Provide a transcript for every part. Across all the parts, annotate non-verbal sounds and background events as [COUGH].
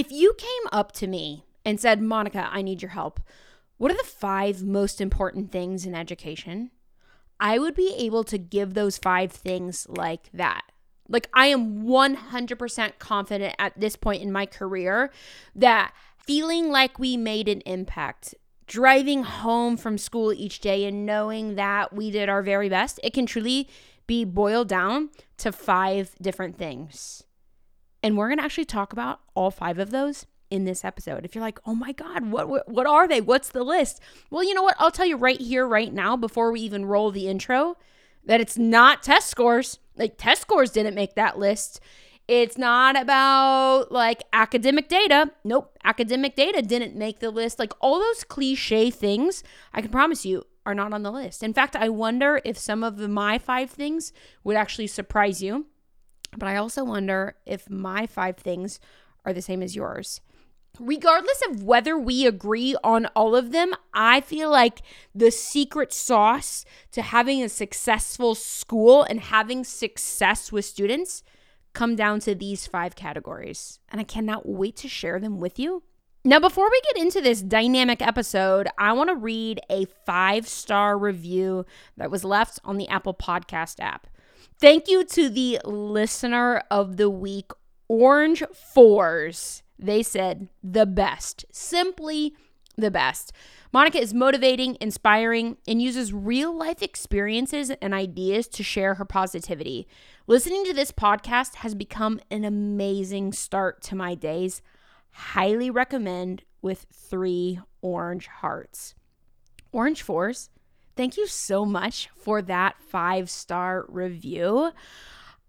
If you came up to me and said, Monica, I need your help, what are the five most important things in education? I would be able to give those five things like that. Like, I am 100% confident at this point in my career that feeling like we made an impact, driving home from school each day and knowing that we did our very best, it can truly be boiled down to five different things. And we're going to actually talk about all five of those in this episode. If you're like, "Oh my god, what, what are they? What's the list?" Well, you know what? I'll tell you right here right now before we even roll the intro that it's not test scores. Like test scores didn't make that list. It's not about like academic data. Nope, academic data didn't make the list. Like all those cliche things, I can promise you are not on the list. In fact, I wonder if some of my five things would actually surprise you. But I also wonder if my five things are the same as yours regardless of whether we agree on all of them, I feel like the secret sauce to having a successful school and having success with students come down to these five categories. And I cannot wait to share them with you. Now, before we get into this dynamic episode, I want to read a five star review that was left on the Apple Podcast app. Thank you to the listener of the week, Orange Fours. They said the best, simply the best. Monica is motivating, inspiring, and uses real life experiences and ideas to share her positivity. Listening to this podcast has become an amazing start to my days. Highly recommend with three orange hearts. Orange Fours, thank you so much for that five star review.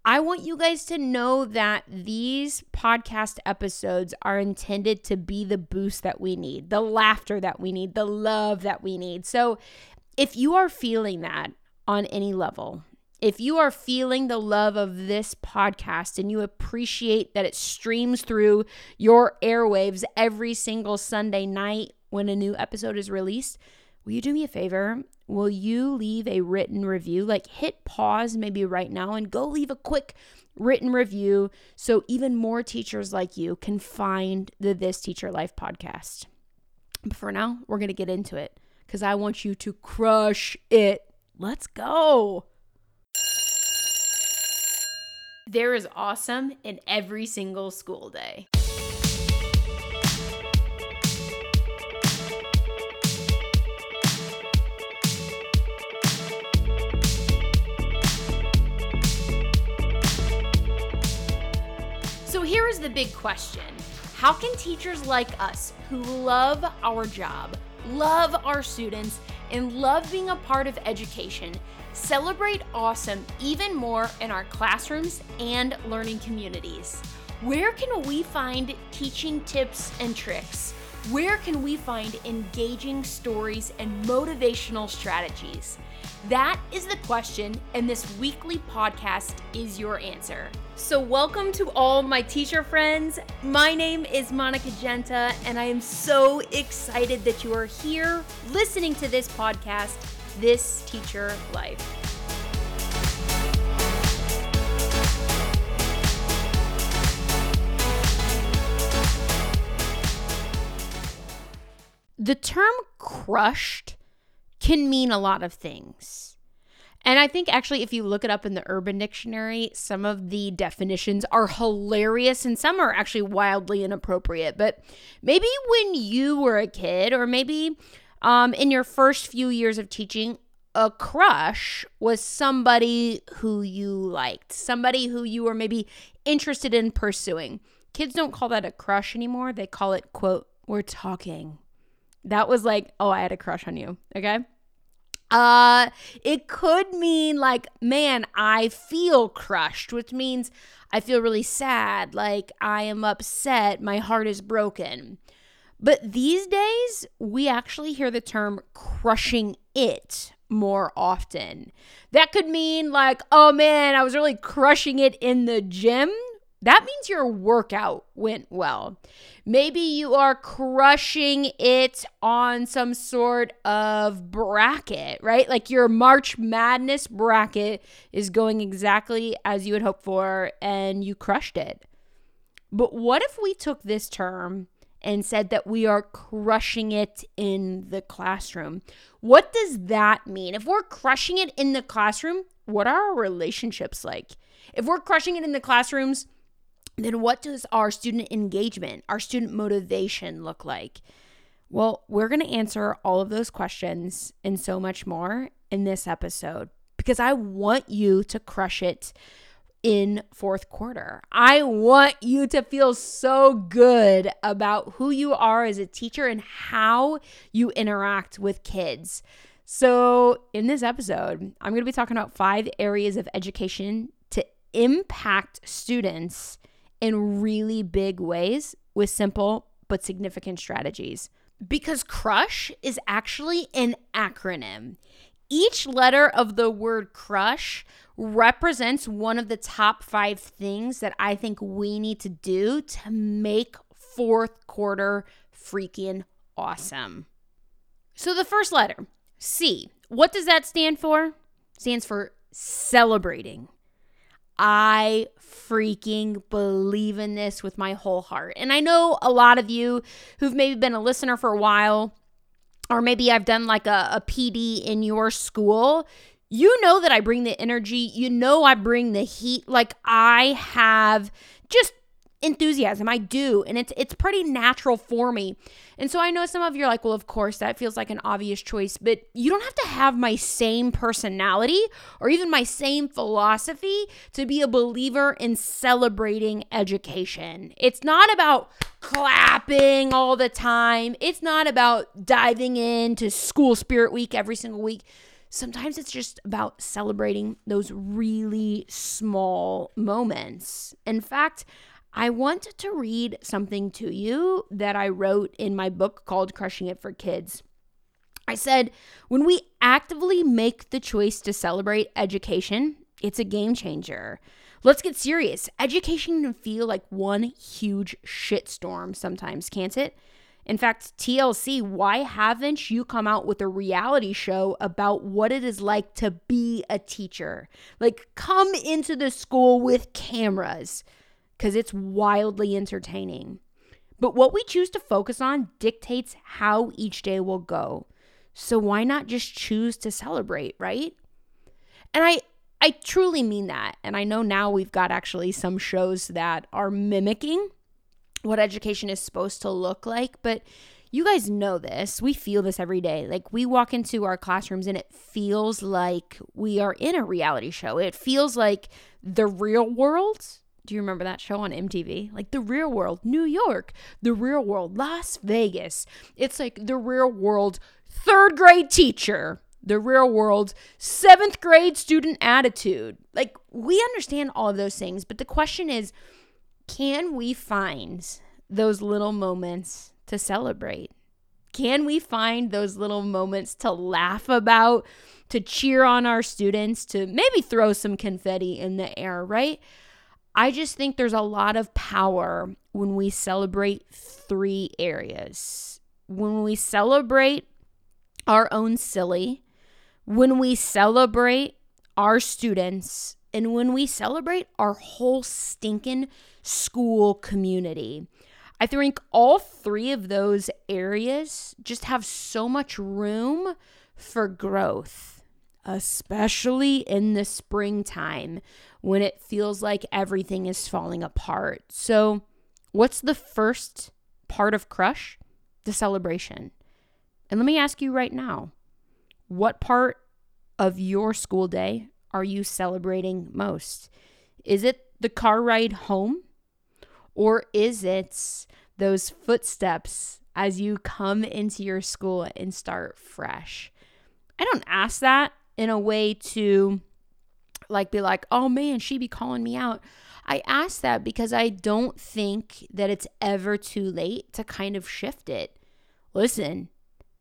I want you guys to know that these podcast episodes are intended to be the boost that we need, the laughter that we need, the love that we need. So, if you are feeling that on any level, if you are feeling the love of this podcast and you appreciate that it streams through your airwaves every single Sunday night when a new episode is released, will you do me a favor will you leave a written review? Like hit pause maybe right now and go leave a quick written review so even more teachers like you can find the This Teacher Life podcast. But for now, we're going to get into it because I want you to crush it. Let's go. There is awesome in every single school day. The big question How can teachers like us, who love our job, love our students, and love being a part of education, celebrate awesome even more in our classrooms and learning communities? Where can we find teaching tips and tricks? Where can we find engaging stories and motivational strategies? That is the question, and this weekly podcast is your answer. So, welcome to all my teacher friends. My name is Monica Genta, and I am so excited that you are here listening to this podcast, This Teacher Life. The term crushed can mean a lot of things. And I think actually, if you look it up in the Urban Dictionary, some of the definitions are hilarious and some are actually wildly inappropriate. But maybe when you were a kid, or maybe um, in your first few years of teaching, a crush was somebody who you liked, somebody who you were maybe interested in pursuing. Kids don't call that a crush anymore. They call it, quote, we're talking. That was like, oh, I had a crush on you. Okay. Uh, it could mean like, man, I feel crushed, which means I feel really sad, like I am upset, my heart is broken. But these days, we actually hear the term crushing it more often. That could mean like, oh man, I was really crushing it in the gym that means your workout went well. Maybe you are crushing it on some sort of bracket, right? Like your March Madness bracket is going exactly as you had hoped for and you crushed it. But what if we took this term and said that we are crushing it in the classroom? What does that mean? If we're crushing it in the classroom, what are our relationships like? If we're crushing it in the classrooms, then what does our student engagement, our student motivation look like? Well, we're going to answer all of those questions and so much more in this episode because I want you to crush it in fourth quarter. I want you to feel so good about who you are as a teacher and how you interact with kids. So, in this episode, I'm going to be talking about five areas of education to impact students in really big ways with simple but significant strategies. Because CRUSH is actually an acronym. Each letter of the word crush represents one of the top five things that I think we need to do to make fourth quarter freaking awesome. So, the first letter, C, what does that stand for? Stands for celebrating. I freaking believe in this with my whole heart. And I know a lot of you who've maybe been a listener for a while, or maybe I've done like a, a PD in your school. You know that I bring the energy. You know I bring the heat. Like I have just enthusiasm. I do, and it's it's pretty natural for me. And so I know some of you are like, well, of course, that feels like an obvious choice, but you don't have to have my same personality or even my same philosophy to be a believer in celebrating education. It's not about clapping all the time. It's not about diving into school spirit week every single week. Sometimes it's just about celebrating those really small moments. In fact, I want to read something to you that I wrote in my book called Crushing It for Kids. I said, when we actively make the choice to celebrate education, it's a game changer. Let's get serious. Education can feel like one huge shitstorm sometimes, can't it? In fact, TLC, why haven't you come out with a reality show about what it is like to be a teacher? Like, come into the school with cameras because it's wildly entertaining. But what we choose to focus on dictates how each day will go. So why not just choose to celebrate, right? And I I truly mean that. And I know now we've got actually some shows that are mimicking what education is supposed to look like, but you guys know this. We feel this every day. Like we walk into our classrooms and it feels like we are in a reality show. It feels like the real world do you remember that show on MTV? Like the real world, New York, the real world, Las Vegas. It's like the real world third grade teacher, the real world seventh grade student attitude. Like we understand all of those things, but the question is can we find those little moments to celebrate? Can we find those little moments to laugh about, to cheer on our students, to maybe throw some confetti in the air, right? I just think there's a lot of power when we celebrate three areas. When we celebrate our own silly, when we celebrate our students, and when we celebrate our whole stinking school community. I think all three of those areas just have so much room for growth, especially in the springtime when it feels like everything is falling apart. So, what's the first part of Crush? The celebration. And let me ask you right now what part of your school day are you celebrating most? Is it the car ride home? Or is it those footsteps as you come into your school and start fresh? I don't ask that in a way to like be like, oh man, she be calling me out. I ask that because I don't think that it's ever too late to kind of shift it. Listen,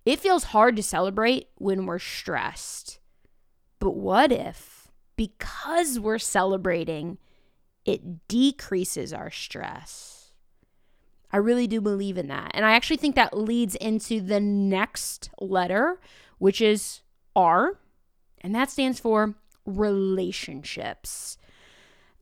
it feels hard to celebrate when we're stressed. But what if, because we're celebrating, it decreases our stress? I really do believe in that. And I actually think that leads into the next letter, which is R. And that stands for relationships.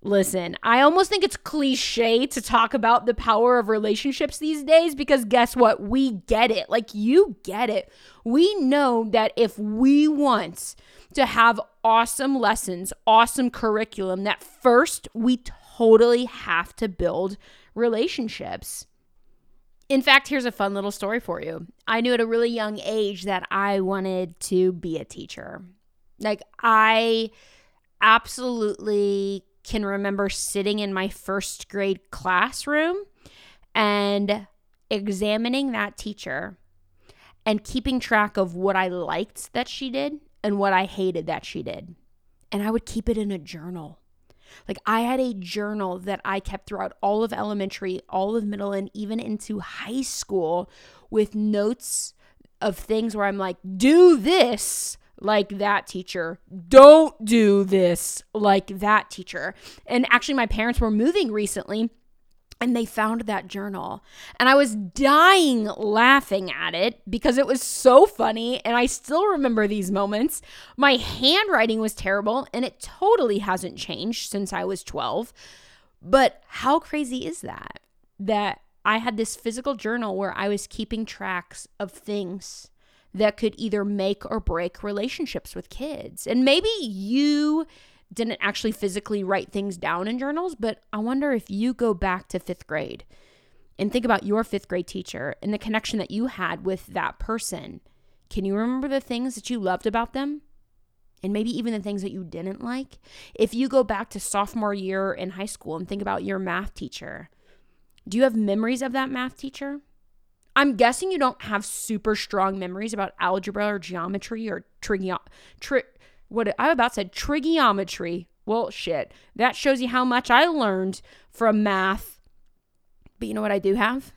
Listen, I almost think it's cliche to talk about the power of relationships these days because guess what? We get it. Like, you get it. We know that if we want to have awesome lessons, awesome curriculum, that first we totally have to build relationships. In fact, here's a fun little story for you. I knew at a really young age that I wanted to be a teacher. Like, I absolutely can remember sitting in my first grade classroom and examining that teacher and keeping track of what I liked that she did and what I hated that she did. And I would keep it in a journal. Like I had a journal that I kept throughout all of elementary, all of middle, and even into high school with notes of things where I'm like, do this like that teacher. Don't do this like that teacher. And actually, my parents were moving recently and they found that journal. And I was dying laughing at it because it was so funny. And I still remember these moments. My handwriting was terrible and it totally hasn't changed since I was 12. But how crazy is that? That I had this physical journal where I was keeping tracks of things that could either make or break relationships with kids. And maybe you didn't actually physically write things down in journals, but I wonder if you go back to fifth grade and think about your fifth grade teacher and the connection that you had with that person. Can you remember the things that you loved about them? And maybe even the things that you didn't like? If you go back to sophomore year in high school and think about your math teacher, do you have memories of that math teacher? I'm guessing you don't have super strong memories about algebra or geometry or trigonometry. Tri- what I about said trigonometry. Well, shit. That shows you how much I learned from math. But you know what I do have?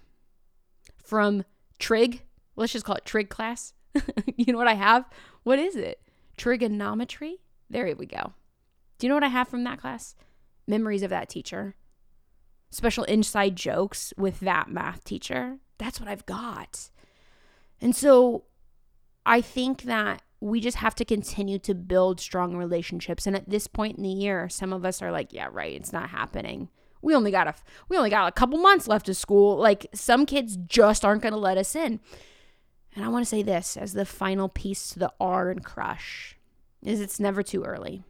From trig. Let's just call it trig class. [LAUGHS] you know what I have? What is it? Trigonometry? There we go. Do you know what I have from that class? Memories of that teacher. Special inside jokes with that math teacher that's what I've got. And so I think that we just have to continue to build strong relationships. And at this point in the year, some of us are like, yeah, right, it's not happening. We only got a we only got a couple months left of school. Like some kids just aren't going to let us in. And I want to say this as the final piece to the R and crush is it's never too early.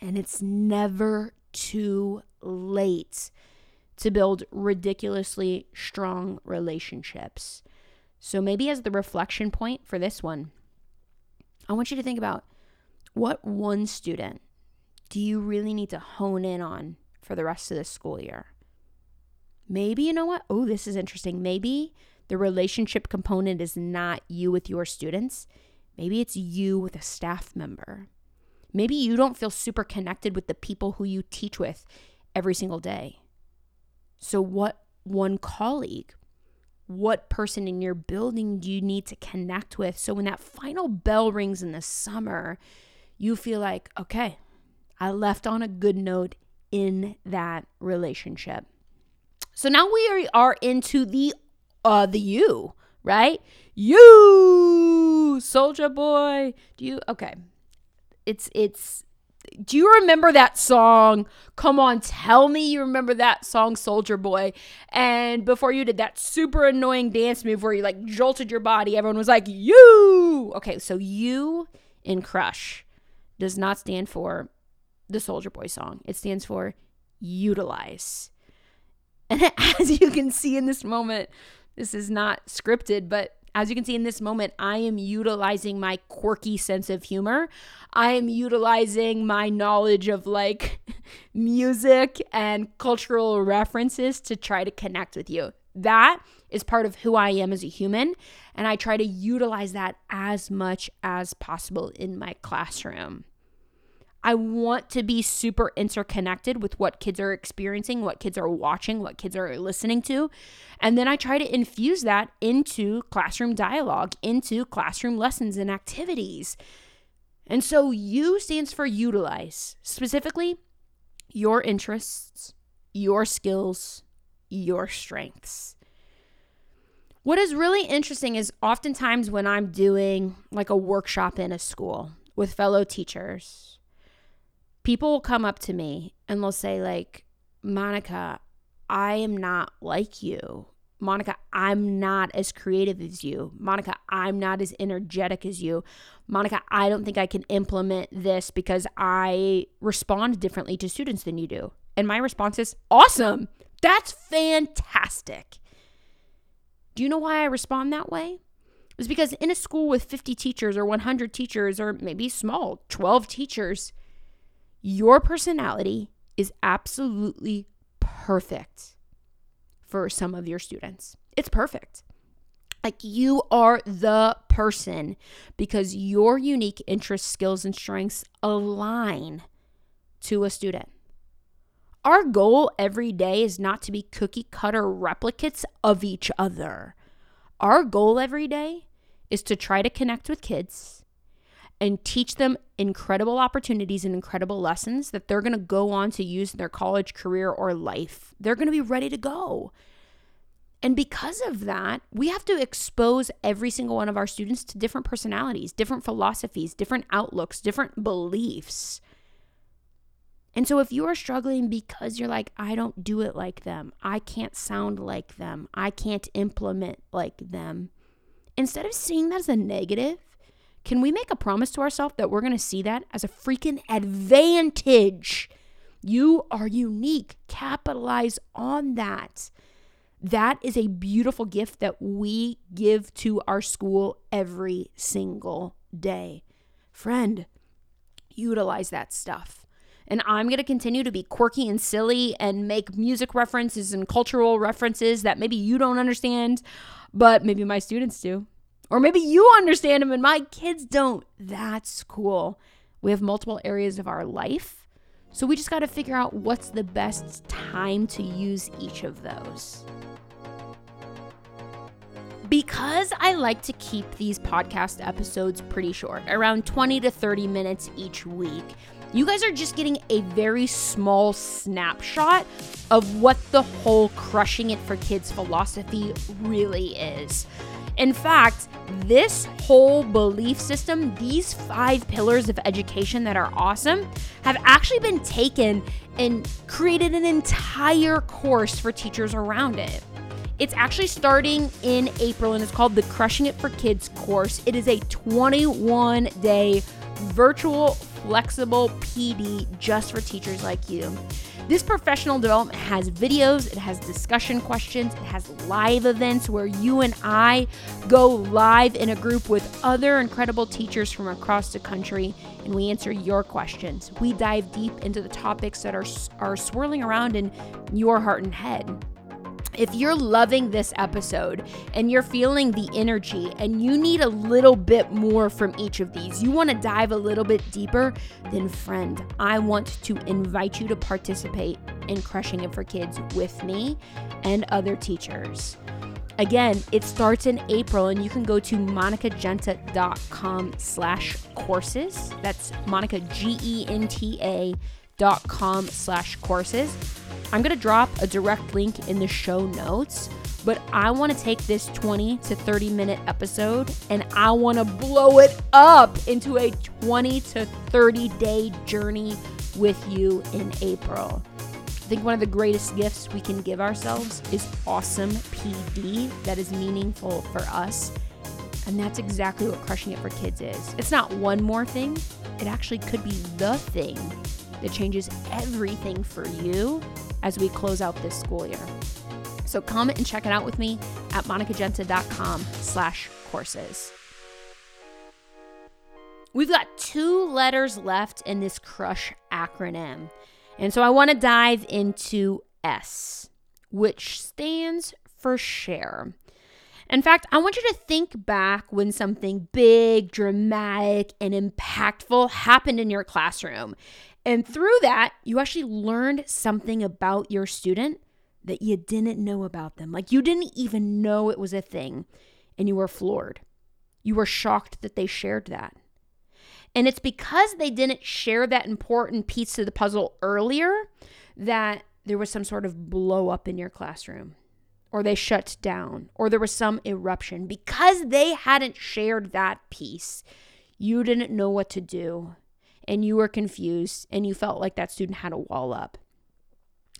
And it's never too late to build ridiculously strong relationships. So, maybe as the reflection point for this one, I want you to think about what one student do you really need to hone in on for the rest of the school year? Maybe, you know what? Oh, this is interesting. Maybe the relationship component is not you with your students. Maybe it's you with a staff member. Maybe you don't feel super connected with the people who you teach with every single day. So, what one colleague, what person in your building do you need to connect with? So, when that final bell rings in the summer, you feel like, okay, I left on a good note in that relationship. So now we are into the uh the you, right? You, Soulja Boy. Do you okay? It's it's do you remember that song? Come on, tell me you remember that song, Soulja Boy. And before you did that super annoying dance move where you like jolted your body, everyone was like, you. Okay, so you in Crush does not stand for the Soulja Boy song, it stands for utilize. And [LAUGHS] as you can see in this moment, this is not scripted, but as you can see in this moment, I am utilizing my quirky sense of humor. I am utilizing my knowledge of like [LAUGHS] music and cultural references to try to connect with you. That is part of who I am as a human. And I try to utilize that as much as possible in my classroom. I want to be super interconnected with what kids are experiencing, what kids are watching, what kids are listening to. And then I try to infuse that into classroom dialogue, into classroom lessons and activities. And so U stands for utilize, specifically your interests, your skills, your strengths. What is really interesting is oftentimes when I'm doing like a workshop in a school with fellow teachers, people will come up to me and they'll say, like, Monica, I am not like you. Monica, I'm not as creative as you. Monica, I'm not as energetic as you. Monica, I don't think I can implement this because I respond differently to students than you do. And my response is, awesome. That's fantastic. Do you know why I respond that way? It's because in a school with 50 teachers or 100 teachers or maybe small, 12 teachers, your personality is absolutely perfect for some of your students. It's perfect. Like you are the person because your unique interests, skills, and strengths align to a student. Our goal every day is not to be cookie cutter replicates of each other. Our goal every day is to try to connect with kids and teach them incredible opportunities and incredible lessons that they're going to go on to use in their college career or life. They're going to be ready to go. And because of that, we have to expose every single one of our students to different personalities, different philosophies, different outlooks, different beliefs. And so if you are struggling because you're like, I don't do it like them, I can't sound like them, I can't implement like them, instead of seeing that as a negative, can we make a promise to ourselves that we're going to see that as a freaking advantage? You are unique. Capitalize on that. That is a beautiful gift that we give to our school every single day. Friend, utilize that stuff. And I'm going to continue to be quirky and silly and make music references and cultural references that maybe you don't understand, but maybe my students do. Or maybe you understand them and my kids don't. That's cool. We have multiple areas of our life. So we just got to figure out what's the best time to use each of those. Because I like to keep these podcast episodes pretty short, around 20 to 30 minutes each week, you guys are just getting a very small snapshot of what the whole crushing it for kids philosophy really is. In fact, this whole belief system, these five pillars of education that are awesome, have actually been taken and created an entire course for teachers around it. It's actually starting in April and it's called the Crushing It for Kids course. It is a 21 day virtual, flexible PD just for teachers like you. This professional development has videos, it has discussion questions, it has live events where you and I go live in a group with other incredible teachers from across the country and we answer your questions. We dive deep into the topics that are, are swirling around in your heart and head. If you're loving this episode and you're feeling the energy and you need a little bit more from each of these, you want to dive a little bit deeper, then, friend, I want to invite you to participate in Crushing It for Kids with me and other teachers. Again, it starts in April and you can go to monicagenta.com slash courses. That's Monica, G-E-N-T-A com slash courses I'm going to drop a direct link in the show notes, but I want to take this 20 to 30 minute episode and I want to blow it up into a 20 to 30 day journey with you in April. I think one of the greatest gifts we can give ourselves is awesome PD that is meaningful for us. And that's exactly what Crushing It for Kids is. It's not one more thing, it actually could be the thing that changes everything for you as we close out this school year. So come and check it out with me at monicagenta.com slash courses. We've got two letters left in this CRUSH acronym. And so I want to dive into S, which stands for share. In fact, I want you to think back when something big, dramatic, and impactful happened in your classroom and through that, you actually learned something about your student that you didn't know about them. Like you didn't even know it was a thing, and you were floored. You were shocked that they shared that. And it's because they didn't share that important piece of the puzzle earlier that there was some sort of blow up in your classroom, or they shut down, or there was some eruption. Because they hadn't shared that piece, you didn't know what to do and you were confused and you felt like that student had a wall up.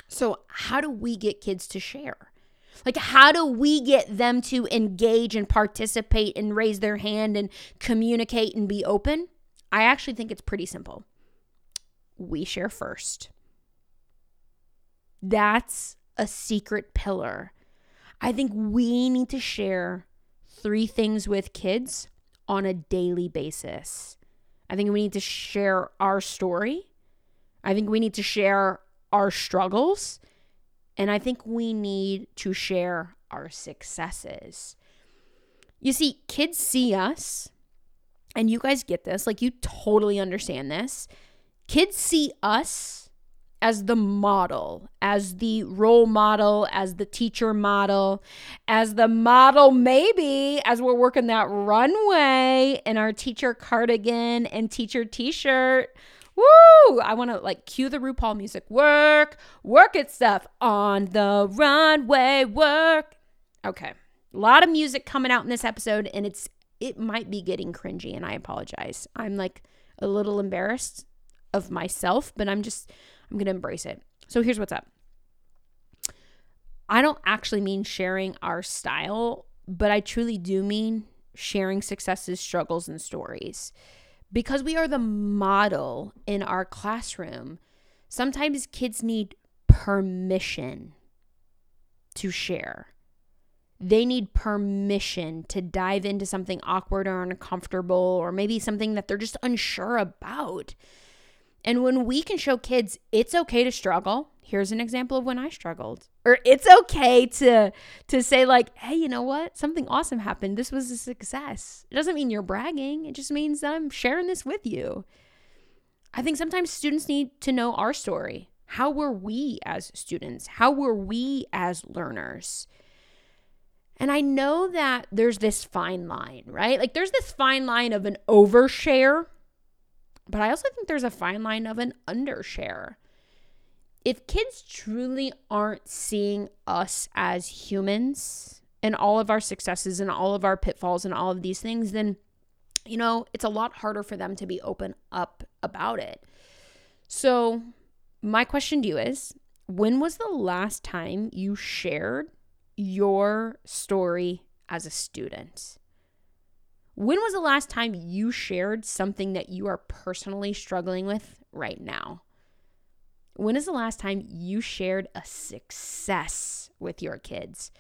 So, how do we get kids to share? Like, how do we get them to engage and participate and raise their hand and communicate and be open? I actually think it's pretty simple. We share first. That's a secret pillar. I think we need to share three things with kids on a daily basis. I think we need to share our story. I think we need to share our struggles. And I think we need to share our successes. You see, kids see us, and you guys get this, like, you totally understand this. Kids see us as the model, as the role model, as the teacher model, as the model, maybe as we're working that runway in our teacher cardigan and teacher t shirt. Woo! I want to like cue the RuPaul music. Work, work it stuff on the runway, work. Okay. A lot of music coming out in this episode, and it's it might be getting cringy, and I apologize. I'm like a little embarrassed of myself, but I'm just I'm gonna embrace it. So here's what's up. I don't actually mean sharing our style, but I truly do mean sharing successes, struggles, and stories because we are the model in our classroom, sometimes kids need permission to share. They need permission to dive into something awkward or uncomfortable, or maybe something that they're just unsure about. And when we can show kids it's okay to struggle, here's an example of when I struggled. Or it's okay to to say like, "Hey, you know what? Something awesome happened. This was a success." It doesn't mean you're bragging. It just means that I'm sharing this with you. I think sometimes students need to know our story. How were we as students? How were we as learners? And I know that there's this fine line, right? Like there's this fine line of an overshare but I also think there's a fine line of an undershare. If kids truly aren't seeing us as humans and all of our successes and all of our pitfalls and all of these things, then, you know, it's a lot harder for them to be open up about it. So, my question to you is when was the last time you shared your story as a student? When was the last time you shared something that you are personally struggling with right now? When is the last time you shared a success with your kids?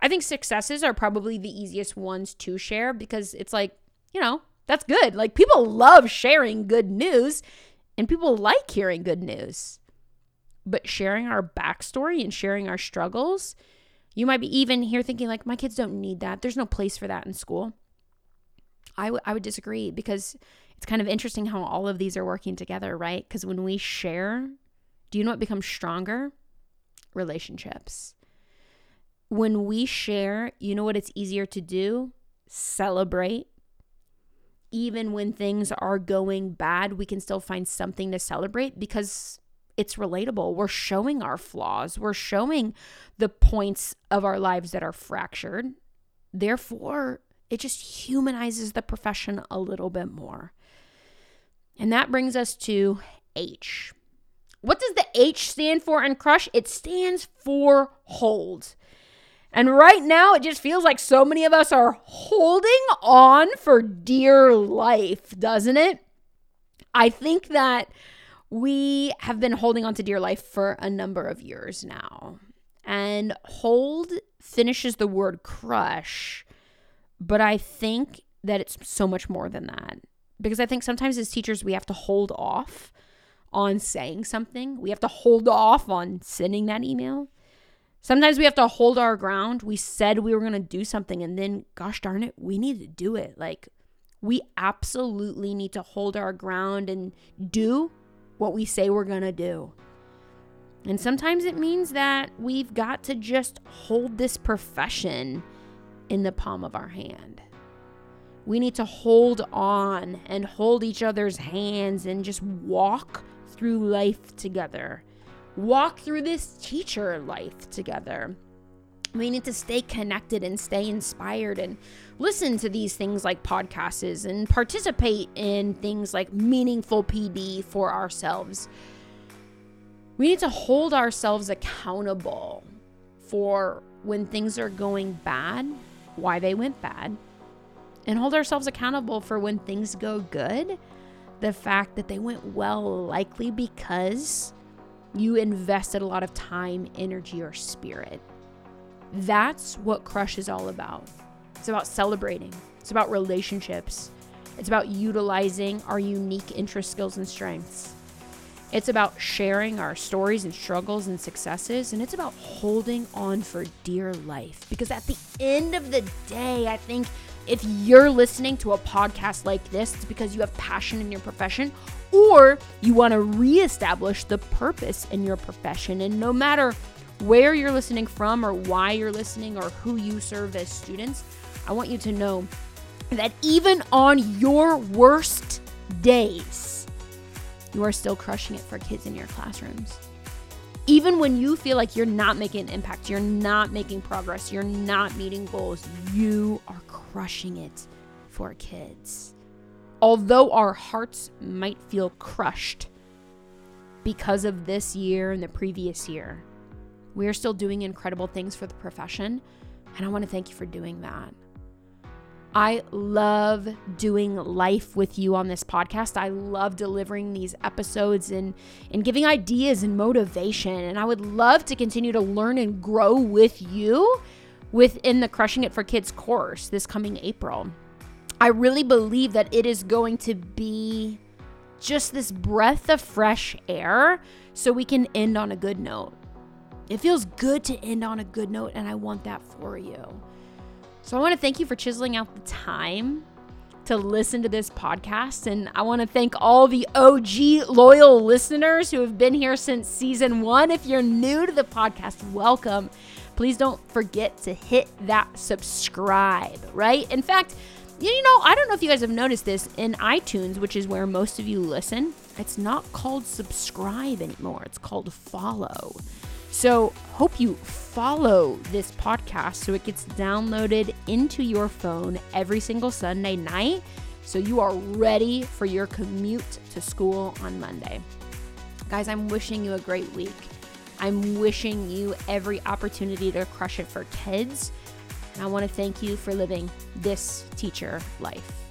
I think successes are probably the easiest ones to share because it's like, you know, that's good. Like people love sharing good news and people like hearing good news. But sharing our backstory and sharing our struggles, you might be even here thinking, like, my kids don't need that. There's no place for that in school. I, w- I would disagree because it's kind of interesting how all of these are working together, right? Because when we share, do you know what becomes stronger? Relationships. When we share, you know what it's easier to do? Celebrate. Even when things are going bad, we can still find something to celebrate because it's relatable. We're showing our flaws, we're showing the points of our lives that are fractured. Therefore, it just humanizes the profession a little bit more. And that brings us to H. What does the H stand for in Crush? It stands for hold. And right now, it just feels like so many of us are holding on for dear life, doesn't it? I think that we have been holding on to dear life for a number of years now. And hold finishes the word crush but I think that it's so much more than that. Because I think sometimes as teachers, we have to hold off on saying something. We have to hold off on sending that email. Sometimes we have to hold our ground. We said we were going to do something, and then, gosh darn it, we need to do it. Like, we absolutely need to hold our ground and do what we say we're going to do. And sometimes it means that we've got to just hold this profession in the palm of our hand. We need to hold on and hold each other's hands and just walk through life together. Walk through this teacher life together. We need to stay connected and stay inspired and listen to these things like podcasts and participate in things like meaningful PD for ourselves. We need to hold ourselves accountable for when things are going bad, why they went bad, and hold ourselves accountable for when things go good, the fact that they went well, likely because you invested a lot of time, energy, or spirit. That's what Crush is all about. It's about celebrating, it's about relationships, it's about utilizing our unique interest, skills, and strengths. It's about sharing our stories and struggles and successes, and it's about holding on for dear life. Because at the end of the day, I think if you're listening to a podcast like this, it's because you have passion in your profession or you want to reestablish the purpose in your profession. And no matter where you're listening from or why you're listening or who you serve as students, I want you to know that even on your worst days, you are still crushing it for kids in your classrooms. Even when you feel like you're not making an impact, you're not making progress, you're not meeting goals, you are crushing it for kids. Although our hearts might feel crushed because of this year and the previous year, we are still doing incredible things for the profession. And I want to thank you for doing that. I love doing life with you on this podcast. I love delivering these episodes and, and giving ideas and motivation. And I would love to continue to learn and grow with you within the Crushing It for Kids course this coming April. I really believe that it is going to be just this breath of fresh air so we can end on a good note. It feels good to end on a good note, and I want that for you. So I want to thank you for chiseling out the time to listen to this podcast. And I want to thank all the OG loyal listeners who have been here since season one. If you're new to the podcast, welcome. Please don't forget to hit that subscribe, right? In fact, you know, I don't know if you guys have noticed this in iTunes, which is where most of you listen. It's not called subscribe anymore, it's called follow. So, hope you follow this podcast so it gets downloaded into your phone every single Sunday night so you are ready for your commute to school on Monday. Guys, I'm wishing you a great week. I'm wishing you every opportunity to crush it for kids. And I want to thank you for living this teacher life.